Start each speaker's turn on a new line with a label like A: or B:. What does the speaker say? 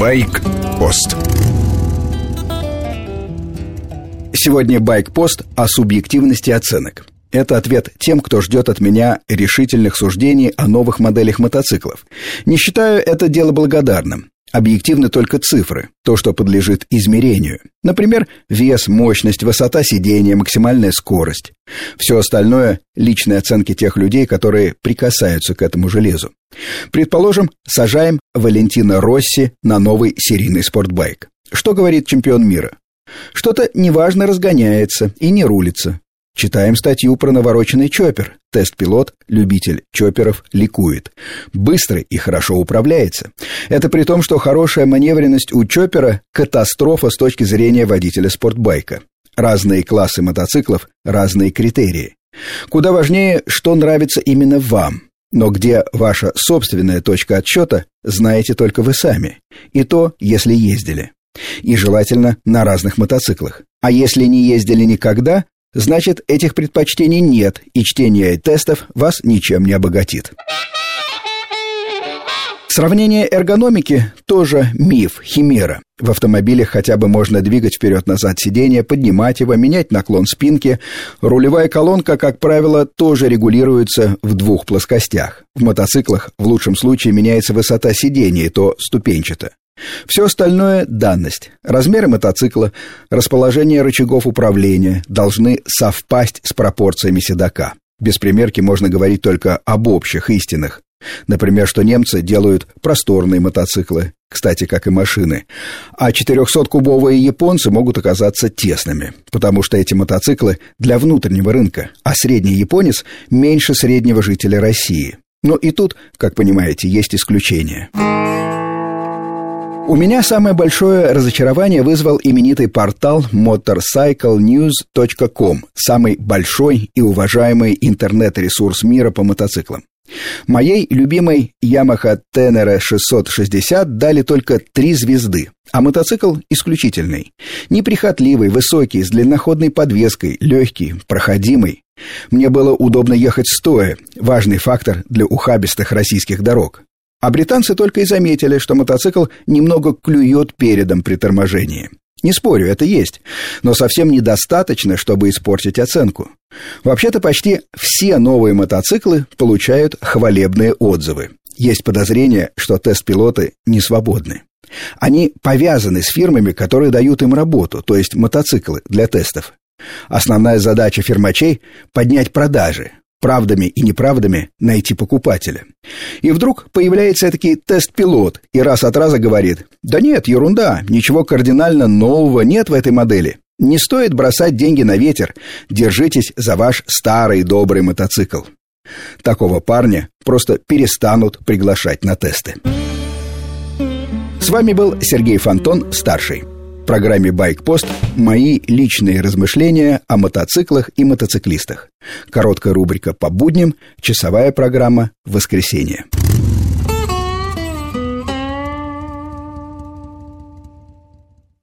A: Байк-пост
B: Сегодня Байк-пост о субъективности оценок. Это ответ тем, кто ждет от меня решительных суждений о новых моделях мотоциклов. Не считаю это дело благодарным. Объективны только цифры, то, что подлежит измерению. Например, вес, мощность, высота сидения, максимальная скорость. Все остальное – личные оценки тех людей, которые прикасаются к этому железу. Предположим, сажаем Валентина Росси на новый серийный спортбайк. Что говорит чемпион мира? Что-то неважно разгоняется и не рулится. Читаем статью про навороченный чоппер. Тест-пилот, любитель чопперов, ликует. Быстро и хорошо управляется. Это при том, что хорошая маневренность у чоппера – катастрофа с точки зрения водителя спортбайка. Разные классы мотоциклов, разные критерии. Куда важнее, что нравится именно вам. Но где ваша собственная точка отсчета, знаете только вы сами. И то, если ездили. И желательно на разных мотоциклах. А если не ездили никогда, Значит, этих предпочтений нет, и чтение тестов вас ничем не обогатит. Сравнение эргономики тоже миф, химера. В автомобилях хотя бы можно двигать вперед-назад сиденье, поднимать его, менять наклон спинки. Рулевая колонка, как правило, тоже регулируется в двух плоскостях. В мотоциклах в лучшем случае меняется высота сидения, и то ступенчато. Все остальное – данность. Размеры мотоцикла, расположение рычагов управления должны совпасть с пропорциями седока. Без примерки можно говорить только об общих истинах. Например, что немцы делают просторные мотоциклы, кстати, как и машины, а 400-кубовые японцы могут оказаться тесными, потому что эти мотоциклы для внутреннего рынка, а средний японец меньше среднего жителя России. Но и тут, как понимаете, есть исключения. У меня самое большое разочарование вызвал именитый портал motorcyclenews.com, самый большой и уважаемый интернет-ресурс мира по мотоциклам. Моей любимой Yamaha Tenere 660 дали только три звезды, а мотоцикл исключительный. Неприхотливый, высокий, с длинноходной подвеской, легкий, проходимый. Мне было удобно ехать стоя, важный фактор для ухабистых российских дорог. А британцы только и заметили, что мотоцикл немного клюет передом при торможении. Не спорю, это есть, но совсем недостаточно, чтобы испортить оценку. Вообще-то почти все новые мотоциклы получают хвалебные отзывы. Есть подозрение, что тест-пилоты не свободны. Они повязаны с фирмами, которые дают им работу, то есть мотоциклы для тестов. Основная задача фирмачей – поднять продажи, правдами и неправдами найти покупателя. И вдруг появляется таки тест-пилот и раз от раза говорит, да нет, ерунда, ничего кардинально нового нет в этой модели. Не стоит бросать деньги на ветер, держитесь за ваш старый добрый мотоцикл. Такого парня просто перестанут приглашать на тесты. С вами был Сергей Фонтон, старший программе «Байкпост» мои личные размышления о мотоциклах и мотоциклистах. Короткая рубрика «По будням», часовая программа «Воскресенье».